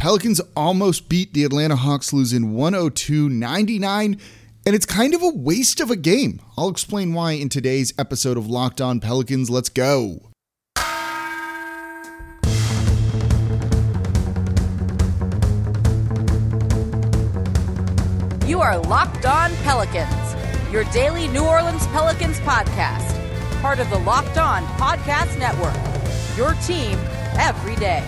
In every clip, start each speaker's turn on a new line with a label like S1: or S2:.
S1: Pelicans almost beat the Atlanta Hawks, losing 102 99, and it's kind of a waste of a game. I'll explain why in today's episode of Locked On Pelicans. Let's go.
S2: You are Locked On Pelicans, your daily New Orleans Pelicans podcast, part of the Locked On Podcast Network. Your team every day.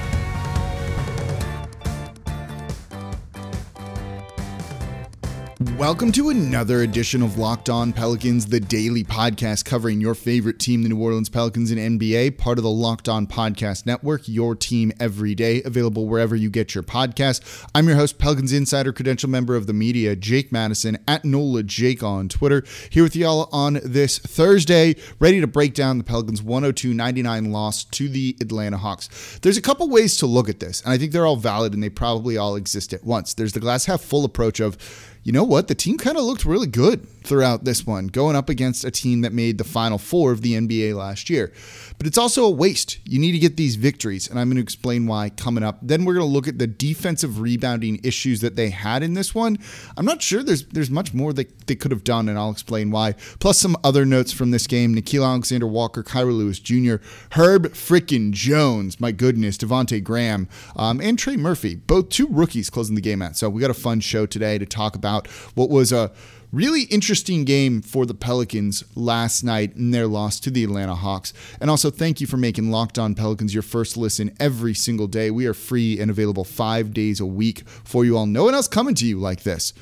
S1: Welcome to another edition of Locked On Pelicans, the daily podcast covering your favorite team, the New Orleans Pelicans and NBA, part of the Locked On Podcast Network, your team every day, available wherever you get your podcast. I'm your host, Pelicans Insider, credential member of the media, Jake Madison, at NOLA Jake on Twitter, here with y'all on this Thursday, ready to break down the Pelicans' 102 99 loss to the Atlanta Hawks. There's a couple ways to look at this, and I think they're all valid and they probably all exist at once. There's the glass half full approach of, you know what? The team kind of looked really good throughout this one, going up against a team that made the final four of the NBA last year. But it's also a waste. You need to get these victories, and I'm going to explain why coming up. Then we're going to look at the defensive rebounding issues that they had in this one. I'm not sure there's there's much more that they could have done, and I'll explain why. Plus some other notes from this game: Nickeil Alexander Walker, Kira Lewis Jr., Herb frickin' Jones, my goodness, Devonte Graham, um, and Trey Murphy, both two rookies closing the game out. So we got a fun show today to talk about what was a Really interesting game for the Pelicans last night in their loss to the Atlanta Hawks. And also, thank you for making Locked On Pelicans your first listen every single day. We are free and available five days a week for you all. No one else coming to you like this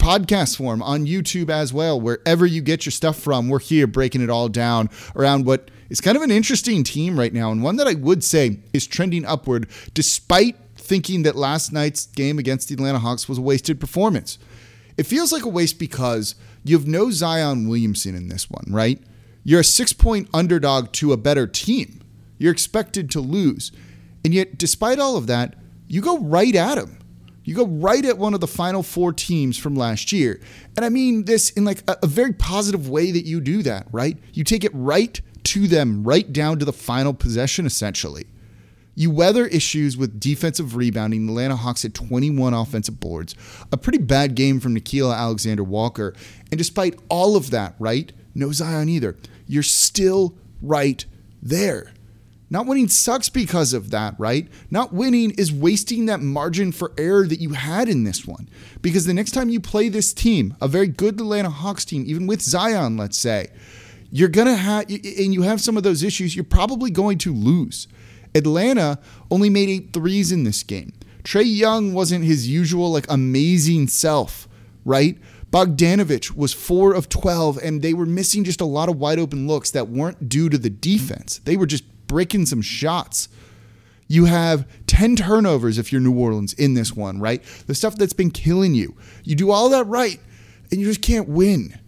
S1: podcast form on YouTube as well. Wherever you get your stuff from, we're here breaking it all down around what is kind of an interesting team right now, and one that I would say is trending upward despite thinking that last night's game against the Atlanta Hawks was a wasted performance. It feels like a waste because you have no Zion Williamson in this one, right? You're a six point underdog to a better team. You're expected to lose. And yet, despite all of that, you go right at him. You go right at one of the final four teams from last year. And I mean this in like a, a very positive way that you do that, right? You take it right to them, right down to the final possession, essentially. You weather issues with defensive rebounding. The Atlanta Hawks had 21 offensive boards, a pretty bad game from Nickeil Alexander Walker. And despite all of that, right? No Zion either. You're still right there. Not winning sucks because of that, right? Not winning is wasting that margin for error that you had in this one. Because the next time you play this team, a very good Atlanta Hawks team, even with Zion, let's say, you're going to have, and you have some of those issues, you're probably going to lose. Atlanta only made eight threes in this game. Trae Young wasn't his usual, like, amazing self, right? Bogdanovic was four of 12, and they were missing just a lot of wide open looks that weren't due to the defense. They were just breaking some shots. You have 10 turnovers if you're New Orleans in this one, right? The stuff that's been killing you. You do all that right, and you just can't win.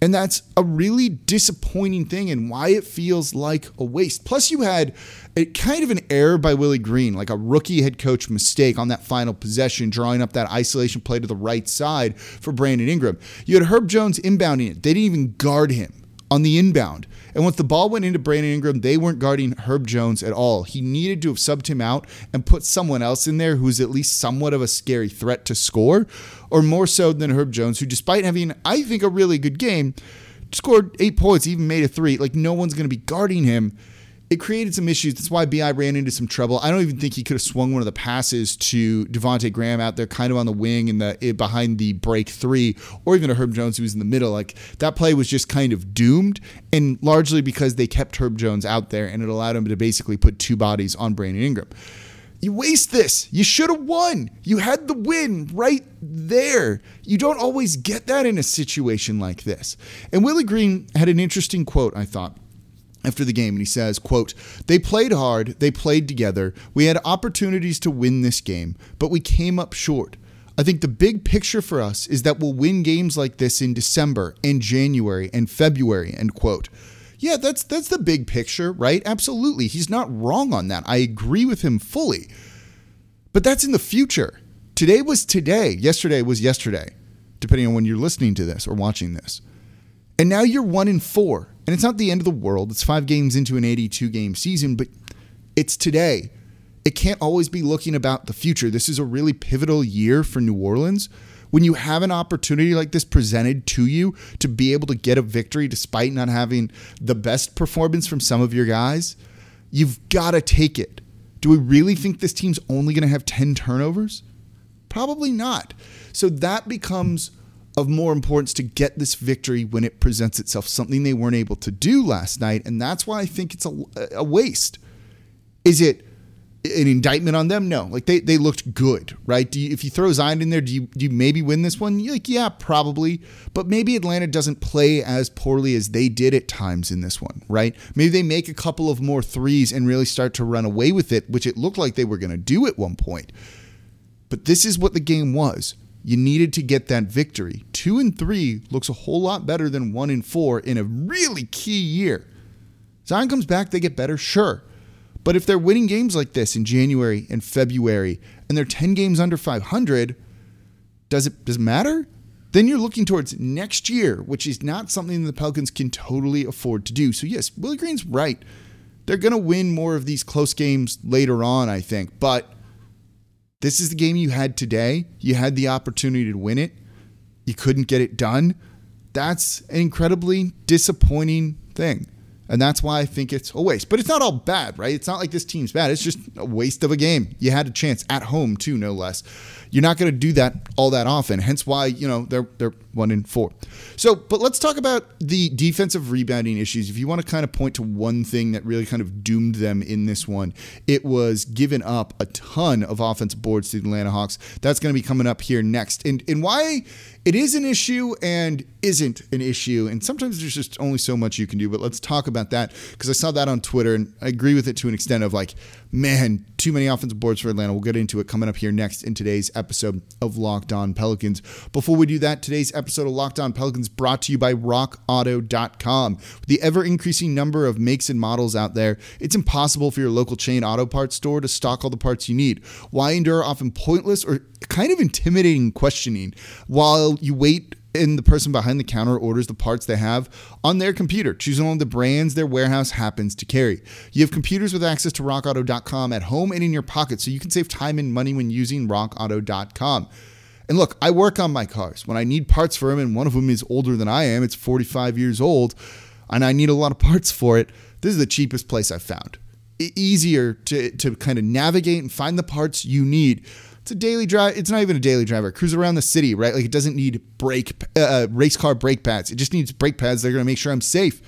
S1: And that's a really disappointing thing and why it feels like a waste. Plus, you had a kind of an error by Willie Green, like a rookie head coach mistake on that final possession, drawing up that isolation play to the right side for Brandon Ingram. You had Herb Jones inbounding it. They didn't even guard him on the inbound. And once the ball went into Brandon Ingram, they weren't guarding Herb Jones at all. He needed to have subbed him out and put someone else in there who's at least somewhat of a scary threat to score, or more so than Herb Jones, who, despite having, I think, a really good game, scored eight points, even made a three. Like, no one's going to be guarding him it created some issues. That's why BI ran into some trouble. I don't even think he could have swung one of the passes to Devonte Graham out there, kind of on the wing in the eh, behind the break three, or even to Herb Jones who was in the middle. Like that play was just kind of doomed, and largely because they kept Herb Jones out there, and it allowed him to basically put two bodies on Brandon Ingram. You waste this. You should have won. You had the win right there. You don't always get that in a situation like this. And Willie Green had an interesting quote, I thought after the game and he says quote they played hard they played together we had opportunities to win this game but we came up short. I think the big picture for us is that we'll win games like this in december and january and february end quote. Yeah that's that's the big picture right? Absolutely. He's not wrong on that. I agree with him fully. But that's in the future. Today was today. Yesterday was yesterday depending on when you're listening to this or watching this. And now you're one in four and it's not the end of the world. It's five games into an 82 game season, but it's today. it can't always be looking about the future. This is a really pivotal year for New Orleans. When you have an opportunity like this presented to you to be able to get a victory despite not having the best performance from some of your guys, you've got to take it. Do we really think this team's only going to have 10 turnovers? Probably not. So that becomes of more importance to get this victory when it presents itself, something they weren't able to do last night. And that's why I think it's a, a waste. Is it an indictment on them? No. Like they, they looked good, right? You, if you throw Zion in there, do you, do you maybe win this one? You're like, yeah, probably. But maybe Atlanta doesn't play as poorly as they did at times in this one, right? Maybe they make a couple of more threes and really start to run away with it, which it looked like they were going to do at one point. But this is what the game was. You needed to get that victory. Two and three looks a whole lot better than one and four in a really key year. Zion comes back, they get better, sure. But if they're winning games like this in January and February and they're 10 games under 500, does it does it matter? Then you're looking towards next year, which is not something the Pelicans can totally afford to do. So yes, Willie Green's right. They're going to win more of these close games later on, I think, but this is the game you had today. You had the opportunity to win it. You couldn't get it done. That's an incredibly disappointing thing. And that's why I think it's a waste. But it's not all bad, right? It's not like this team's bad. It's just a waste of a game. You had a chance at home too, no less. You're not going to do that all that often. Hence why, you know, they're they're 1 in 4. So, but let's talk about the defensive rebounding issues. If you want to kind of point to one thing that really kind of doomed them in this one, it was giving up a ton of offensive boards to the Atlanta Hawks. That's going to be coming up here next. And and why it is an issue and isn't an issue. And sometimes there's just only so much you can do. But let's talk about that because I saw that on Twitter and I agree with it to an extent of like, man, too many offensive boards for Atlanta. We'll get into it coming up here next in today's episode of Locked On Pelicans. Before we do that, today's episode of Locked On Pelicans brought to you by RockAuto.com. With the ever increasing number of makes and models out there, it's impossible for your local chain auto parts store to stock all the parts you need. Why endure often pointless or kind of intimidating questioning while you wait and the person behind the counter orders the parts they have on their computer, choosing only the brands their warehouse happens to carry. You have computers with access to rockauto.com at home and in your pocket, so you can save time and money when using rockauto.com. And look, I work on my cars. When I need parts for them, and one of them is older than I am, it's 45 years old, and I need a lot of parts for it, this is the cheapest place I've found. Easier to, to kind of navigate and find the parts you need it's a daily drive. It's not even a daily driver. Cruise around the city, right? Like it doesn't need brake, uh, uh race car brake pads. It just needs brake pads. They're going to make sure I'm safe.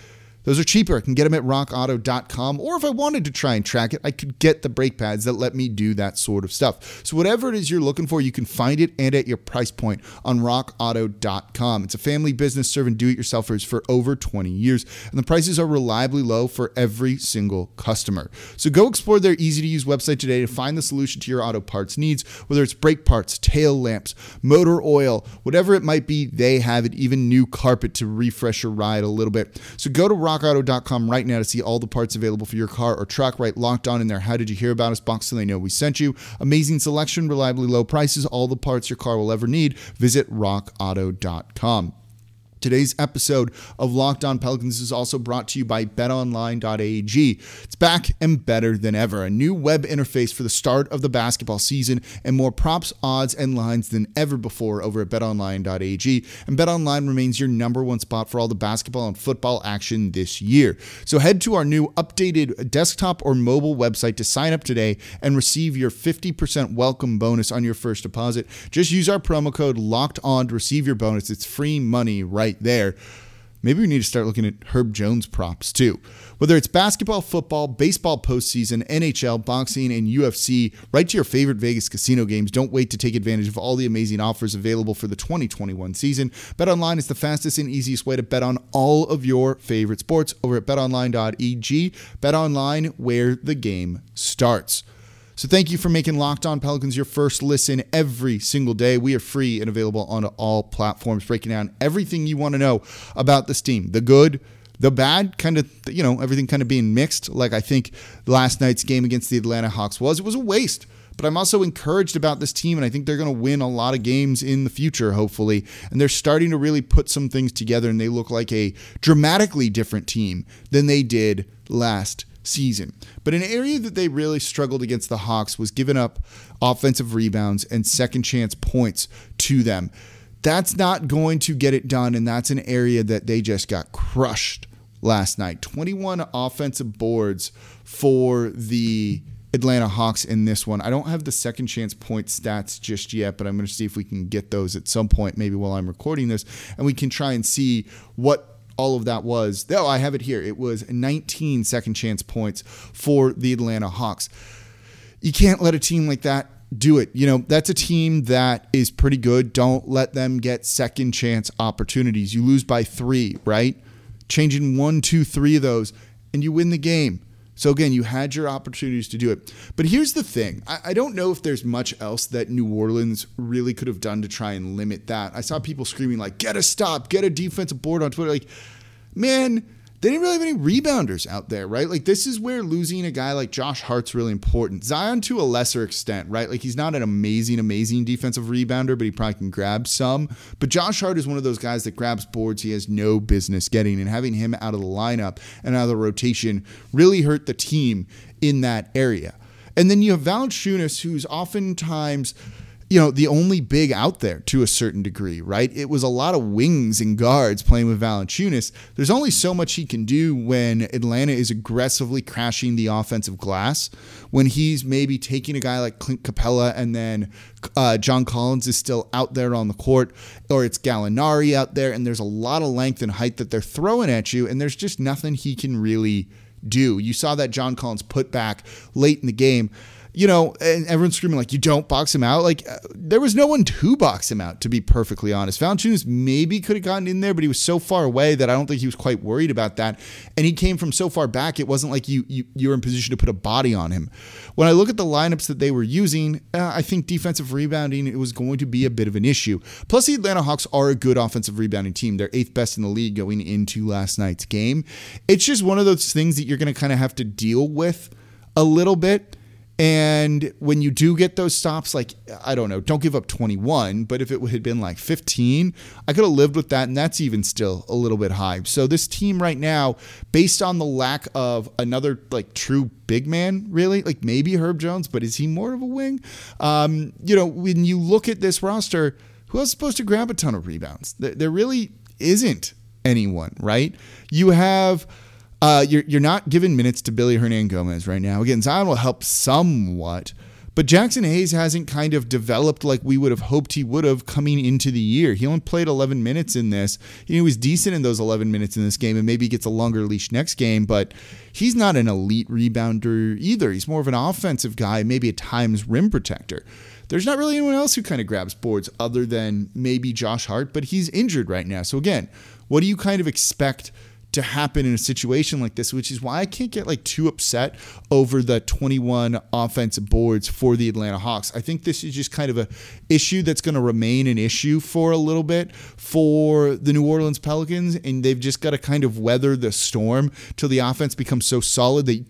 S1: Those are cheaper. I can get them at rockauto.com. Or if I wanted to try and track it, I could get the brake pads that let me do that sort of stuff. So, whatever it is you're looking for, you can find it and at your price point on rockauto.com. It's a family business serving do it yourselfers for over 20 years, and the prices are reliably low for every single customer. So, go explore their easy to use website today to find the solution to your auto parts needs, whether it's brake parts, tail lamps, motor oil, whatever it might be, they have it, even new carpet to refresh your ride a little bit. So, go to rockauto.com right now to see all the parts available for your car or truck. Right locked on in there. How did you hear about us box so they know we sent you? Amazing selection, reliably low prices, all the parts your car will ever need. Visit rockauto.com. Today's episode of Locked On Pelicans is also brought to you by betonline.ag. It's back and better than ever. A new web interface for the start of the basketball season and more props, odds, and lines than ever before over at betonline.ag. And betonline remains your number one spot for all the basketball and football action this year. So head to our new updated desktop or mobile website to sign up today and receive your 50% welcome bonus on your first deposit. Just use our promo code LOCKED ON to receive your bonus. It's free money right right there. Maybe we need to start looking at Herb Jones props too. Whether it's basketball, football, baseball postseason, NHL, boxing, and UFC, right to your favorite Vegas casino games. Don't wait to take advantage of all the amazing offers available for the 2021 season. BetOnline is the fastest and easiest way to bet on all of your favorite sports over at betonline.ag. BetOnline, where the game starts. So thank you for making Locked On Pelicans your first listen every single day. We are free and available on all platforms, breaking down everything you want to know about this team the good, the bad, kind of, you know, everything kind of being mixed, like I think last night's game against the Atlanta Hawks was. It was a waste. But I'm also encouraged about this team, and I think they're going to win a lot of games in the future, hopefully. And they're starting to really put some things together, and they look like a dramatically different team than they did last season. But an area that they really struggled against the Hawks was giving up offensive rebounds and second chance points to them. That's not going to get it done, and that's an area that they just got crushed last night. 21 offensive boards for the Atlanta Hawks in this one. I don't have the second chance point stats just yet, but I'm going to see if we can get those at some point, maybe while I'm recording this, and we can try and see what all of that was. Oh, I have it here. It was 19 second chance points for the Atlanta Hawks. You can't let a team like that do it. You know, that's a team that is pretty good. Don't let them get second chance opportunities. You lose by three, right? Changing one, two, three of those, and you win the game. So again, you had your opportunities to do it. But here's the thing I, I, don't know if there's much else that New Orleans really could have done to try and limit that. I saw people screaming, like, get a stop, get a defensive board on Twitter. Like, man, they didn't really have any rebounders out there, right? Like this is where losing a guy like Josh Hart's really important. Zion to a lesser extent, right? Like he's not an amazing, amazing defensive rebounder, but he probably can grab some. But Josh Hart is one of those guys that grabs boards he has no business getting, and having him out of the lineup and out of the rotation really hurt the team in that area. And then you have Valanciunas, who's oftentimes you know, the only big out there to a certain degree, right? It was a lot of wings and guards playing with Valanciunas. There's only so much he can do when Atlanta is aggressively crashing the offensive glass. When he's maybe taking a guy like Clint Capela and then uh, John Collins is still out there on the court, or it's Gallinari out there, and there's a lot of length and height that they're throwing at you, and there's just nothing he can really do. You saw that John Collins put back late in the game you know, and everyone's screaming like, "You don't box him out." Like, uh, there was no one to box him out. To be perfectly honest, Valanciunas maybe could have gotten in there, but he was so far away that I don't think he was quite worried about that. And he came from so far back; it wasn't like you you, you were in position to put a body on him. When I look at the lineups that they were using, uh, I think defensive rebounding it was going to be a bit of an issue. Plus, the Atlanta Hawks are a good offensive rebounding team; they're eighth best in the league going into last night's game. It's just one of those things that you're going to kind of have to deal with a little bit and when you do get those stops, like, I don't know, don't give up 21, but if it had been like 15, I could have lived with that. And that's even still a little bit high. So this team right now, based on the lack of another like true big man, really, like maybe Herb Jones, but is he more of a wing? Um, you know, when you look at this roster, who else is supposed to grab a ton of rebounds? There really isn't anyone, right? You have uh, you're you're not giving minutes to Willy Hernangomez right now. Again, Zion will help somewhat, but Jaxson Hayes hasn't kind of developed like we would have hoped he would have coming into the year. He only played 11 minutes in this. He was decent in those 11 minutes in this game, and maybe gets a longer leash next game. But he's not an elite rebounder either. He's more of an offensive guy, maybe at times rim protector. There's not really anyone else who kind of grabs boards other than maybe Josh Hart, but he's injured right now. So again, what do you kind of expect? To happen in a situation like this, which is why I can't get like too upset over the 21 offensive boards for the Atlanta Hawks. I think this is just kind of a issue that's going to remain an issue for a little bit for the New Orleans Pelicans, and they've just got to kind of weather the storm till the offense becomes so solid that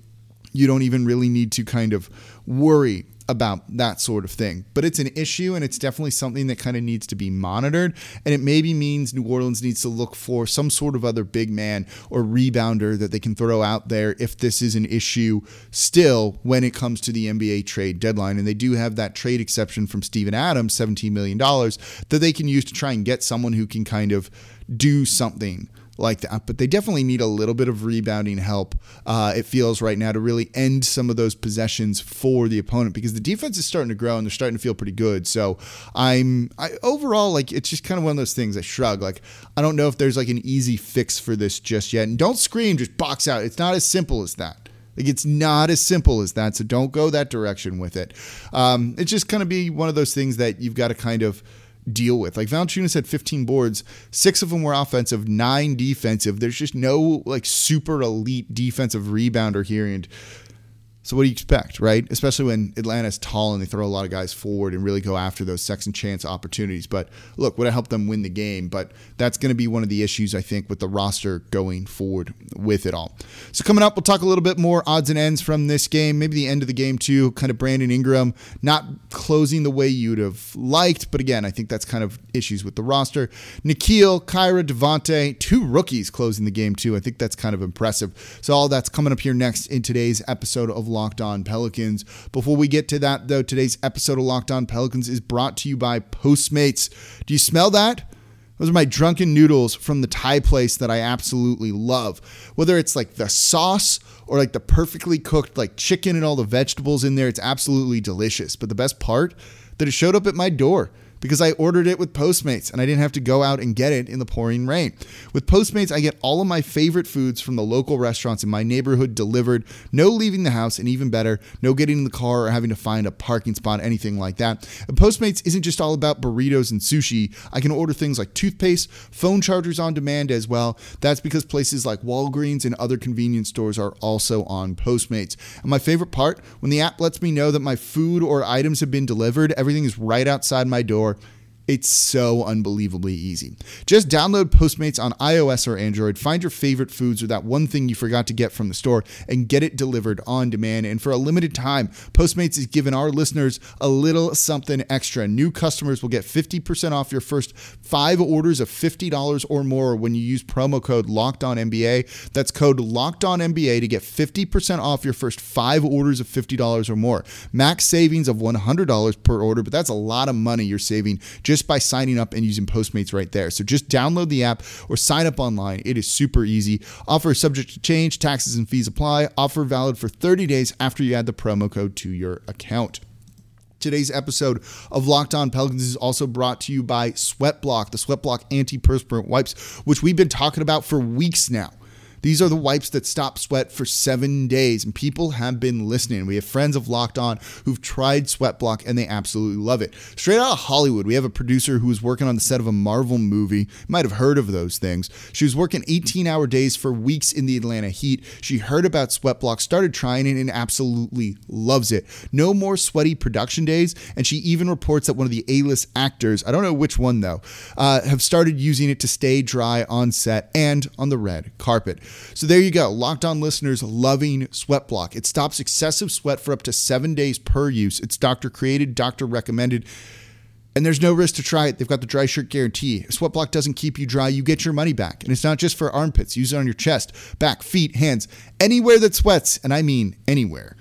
S1: you don't even really need to kind of worry about that sort of thing. But it's an issue and it's definitely something that kind of needs to be monitored. And it maybe means New Orleans needs to look for some sort of other big man or rebounder that they can throw out there if this is an issue still when it comes to the NBA trade deadline. And they do have that trade exception from Steven Adams, $17 million, that they can use to try and get someone who can kind of do something like that. But they definitely need a little bit of rebounding help, uh, it feels right now, to really end some of those possessions for the opponent because the defense is starting to grow and they're starting to feel pretty good. So I'm I, overall, like, it's just kind of one of those things I shrug. Like, I don't know if there's like an easy fix for this just yet. And don't scream, just box out. It's not as simple as that. Like it's not as simple as that, so don't go that direction with it. Um, it's just going to be one of those things that you've got to kind of deal with. Like Valanciunas had 15 boards, six of them were offensive, nine defensive. There's just no like super elite defensive rebounder here, and So what do you expect, right? Especially when Atlanta's tall and they throw a lot of guys forward and really go after those second chance opportunities. But look, would have helped them win the game. But that's going to be one of the issues I think with the roster going forward with it all. So coming up, we'll talk a little bit more odds and ends from this game, maybe the end of the game too. Kind of Brandon Ingram not closing the way you'd have liked, but again, I think that's kind of issues with the roster. Nickeil, Kira, Devonte, two rookies closing the game too. I think that's kind of impressive. So all that's coming up here next in today's episode of Locked On Pelicans. Before we get to that, though, today's episode of Locked On Pelicans is brought to you by Postmates. Do you smell that? Those are my drunken noodles from the Thai place that I absolutely love. Whether it's like the sauce or like the perfectly cooked like chicken and all the vegetables in there, it's absolutely delicious. But the best part that it showed up at my door because I ordered it with Postmates and I didn't have to go out and get it in the pouring rain. With Postmates, I get all of my favorite foods from the local restaurants in my neighborhood delivered, no leaving the house, and even better, no getting in the car or having to find a parking spot, anything like that. And Postmates isn't just all about burritos and sushi. I can order things like toothpaste, phone chargers on demand as well. That's because places like Walgreens and other convenience stores are also on Postmates. And my favorite part, when the app lets me know that my food or items have been delivered, everything is right outside my door or it's so unbelievably easy. Just download Postmates on iOS or Android, find your favorite foods or that one thing you forgot to get from the store, and get it delivered on demand. And for a limited time, Postmates is giving our listeners a little something extra. New customers will get 50% off your first five orders of $50 or more when you use promo code Locked On NBA. That's code Locked On NBA to get 50% off your first five orders of $50 or more. Max savings of $100 per order, but that's a lot of money you're saving just just by signing up and using Postmates right there. So just download the app or sign up online. It is super easy. Offer subject to change, taxes and fees apply. Offer valid for 30 days after you add the promo code to your account. Today's episode of Locked On Pelicans is also brought to you by Sweatblock, the Sweatblock antiperspirant wipes, which we've been talking about for weeks now. These are the wipes that stop sweat for seven days, and people have been listening. We have friends of Locked On who've tried Sweat Block and they absolutely love it. Straight out of Hollywood, we have a producer who was working on the set of a Marvel movie. You might have heard of those things. She was working 18 hour days for weeks in the Atlanta heat. She heard about Sweat Block, started trying it, and absolutely loves it. No more sweaty production days, and she even reports that one of the A list actors, I don't know which one though, uh, have started using it to stay dry on set and on the red carpet. So there you go. Locked on listeners loving Sweat Block. It stops excessive sweat for up to seven days per use. It's doctor created, doctor recommended. And there's no risk to try it. They've got the dry shirt guarantee. If Sweat Block doesn't keep you dry, you get your money back. And it's not just for armpits. Use it on your chest, back, feet, hands, anywhere that sweats. And I mean anywhere.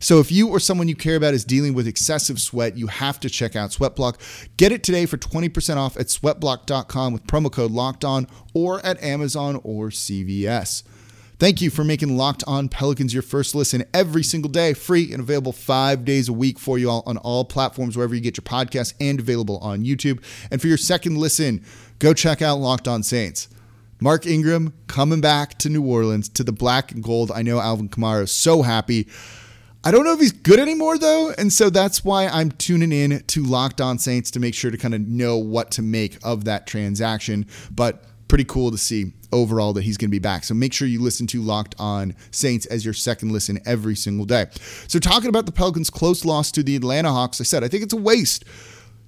S1: So if you or someone you care about is dealing with excessive sweat, you have to check out Sweatblock. Get it today for 20% off at sweatblock.com with promo code locked on or at Amazon or CVS. Thank you for making Locked On Pelicans your first listen every single day, free and available five days a week for you all on all platforms, wherever you get your podcasts, and available on YouTube. And for your second listen, go check out Locked On Saints. Mark Ingram coming back to New Orleans to the black and gold. I know Alvin Kamara is so happy. I don't know if he's good anymore though, and so that's why I'm tuning in to Locked On Saints to make sure to kind of know what to make of that transaction. But pretty cool to see overall that he's going to be back. So make sure you listen to Locked On Saints as your second listen every single day. So talking about the Pelicans' close loss to the Atlanta Hawks, I said I think it's a waste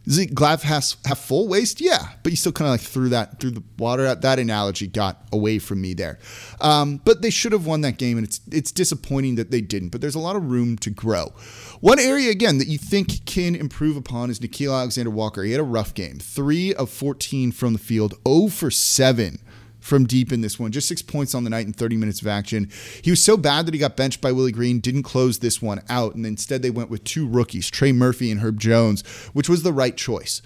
S1: he Glav has have full waist? Yeah, but you still kind of like threw that through the water. That analogy got away from me there. Um, but they should have won that game, and it's it's disappointing that they didn't. But there's a lot of room to grow. One area again that you think can improve upon is Nickeil Alexander Walker. He had a rough game, three of 14 from the field, 0 for seven from deep in this one. Just six points on the night and 30 minutes of action. He was so bad that he got benched by Willie Green, didn't close this one out, and instead they went with two rookies, Trey Murphy and Herb Jones, which was the right choice.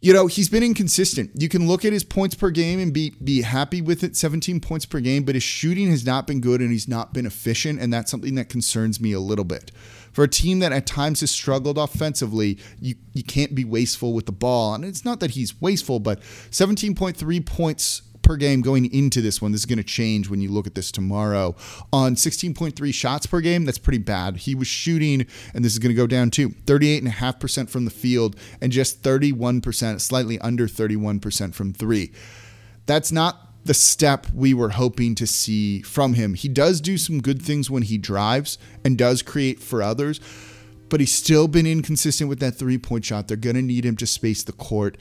S1: You know, he's been inconsistent. You can look at his points per game and be be happy with it, 17 points per game, but his shooting has not been good and he's not been efficient, and that's something that concerns me a little bit. For a team that at times has struggled offensively, you, you can't be wasteful with the ball. And it's not that he's wasteful, but 17.3 points per game going into this one. This is going to change when you look at this tomorrow. On 16.3 shots per game, that's pretty bad. He was shooting, and this is going to go down too 38.5% from the field and just 31%, slightly under 31% from three. That's not the step we were hoping to see from him. He does do some good things when he drives and does create for others, but he's still been inconsistent with that three point shot. They're going to need him to space the court.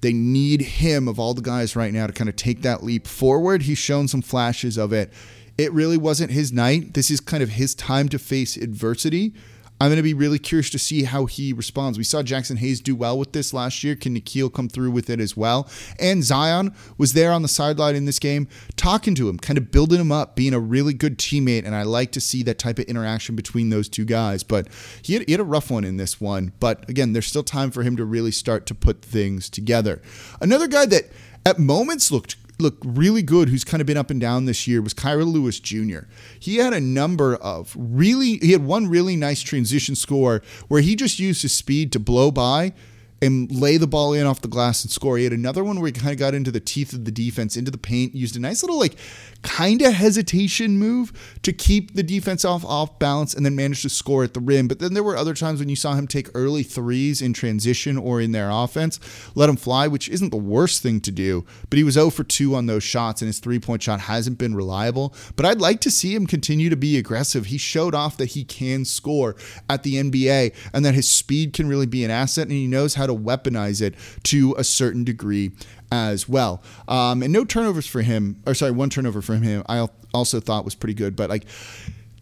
S1: They need him, of all the guys right now, to kind of take that leap forward. He's shown some flashes of it. It really wasn't his night. This is kind of his time to face adversity. I'm going to be really curious to see how he responds. We saw Jaxson Hayes do well with this last year. Can Nickeil come through with it as well? And Zion was there on the sideline in this game, talking to him, kind of building him up, being a really good teammate. And I like to see that type of interaction between those two guys. But he had, he had a rough one in this one. But again, there's still time for him to really start to put things together. Another guy that at moments looked looked really good, who's kind of been up and down this year, was Kira Lewis Jr. He had a number of really, he had one really nice transition score where he just used his speed to blow by and lay the ball in off the glass and score. He had another one where he kind of got into the teeth of the defense, into the paint, used a nice little like kind of hesitation move to keep the defense off off balance and then managed to score at the rim. But then there were other times when you saw him take early threes in transition or in their offense, let him fly, which isn't the worst thing to do. But he was 0 for 2 on those shots, and his three point shot hasn't been reliable. But I'd like to see him continue to be aggressive. He showed off that he can score at the NBA and that his speed can really be an asset, and he knows how to weaponize it to a certain degree as well. Um, and no turnovers for him, or sorry, one turnover for him. I also thought was pretty good, but like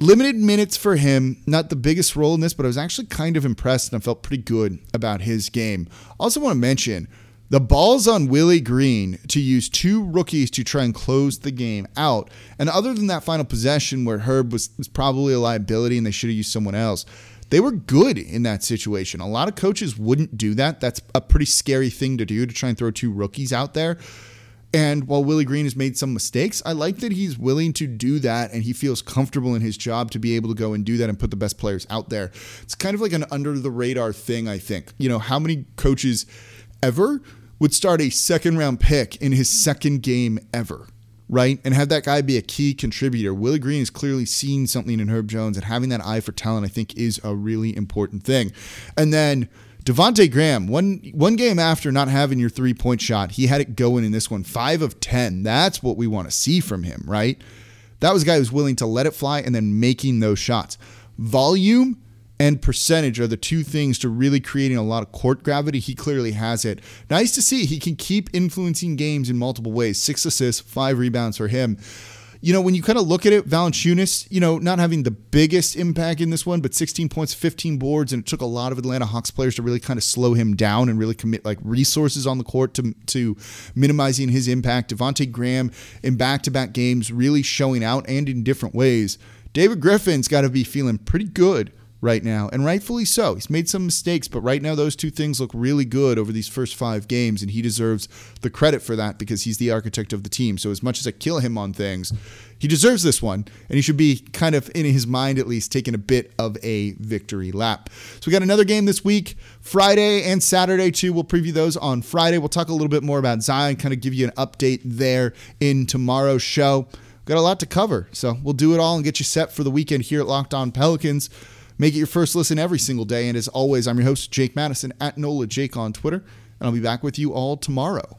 S1: limited minutes for him. Not the biggest role in this, but I was actually kind of impressed and I felt pretty good about his game. Also, want to mention. The ball's on Willie Green to use two rookies to try and close the game out. And other than that final possession where Herb was, was probably a liability and they should have used someone else, they were good in that situation. A lot of coaches wouldn't do that. That's a pretty scary thing to do to try and throw two rookies out there. And while Willie Green has made some mistakes, I like that he's willing to do that and he feels comfortable in his job to be able to go and do that and put the best players out there. It's kind of like an under the radar thing, I think. You know, how many coaches ever would start a second round pick in his second game ever? Right? And have that guy be a key contributor. Willie Green has clearly seen something in Herb Jones, and having that eye for talent, I think, is a really important thing. And then Devonte Graham, one one game after not having your three point shot, he had it going in this one, five of ten. That's what we want to see from him, right? That was a guy who's willing to let it fly and then making those shots. Volume and percentage are the two things to really creating a lot of court gravity. He clearly has it. Nice to see he can keep influencing games in multiple ways. Six assists, five rebounds for him. You know, when you kind of look at it, Valanciunas, you know, not having the biggest impact in this one, but 16 points, 15 boards, and it took a lot of Atlanta Hawks players to really kind of slow him down and really commit like resources on the court to to minimizing his impact. Devonte Graham in back-to-back games really showing out and in different ways. David Griffin's got to be feeling pretty good right now, and rightfully so. He's made some mistakes, but right now those two things look really good over these first five games, and he deserves the credit for that because he's the architect of the team. So as much as I kill him on things, he deserves this one, and he should be kind of in his mind at least taking a bit of a victory lap. So we got another game this week, Friday and Saturday too. We'll preview those on Friday. We'll talk a little bit more about Zion, kind of give you an update there in tomorrow's show. Got a lot to cover, so we'll do it all and get you set for the weekend here at Locked On Pelicans. Make it your first listen every single day. And as always, I'm your host, Jake Madison at NOLA Jake on Twitter. And I'll be back with you all tomorrow.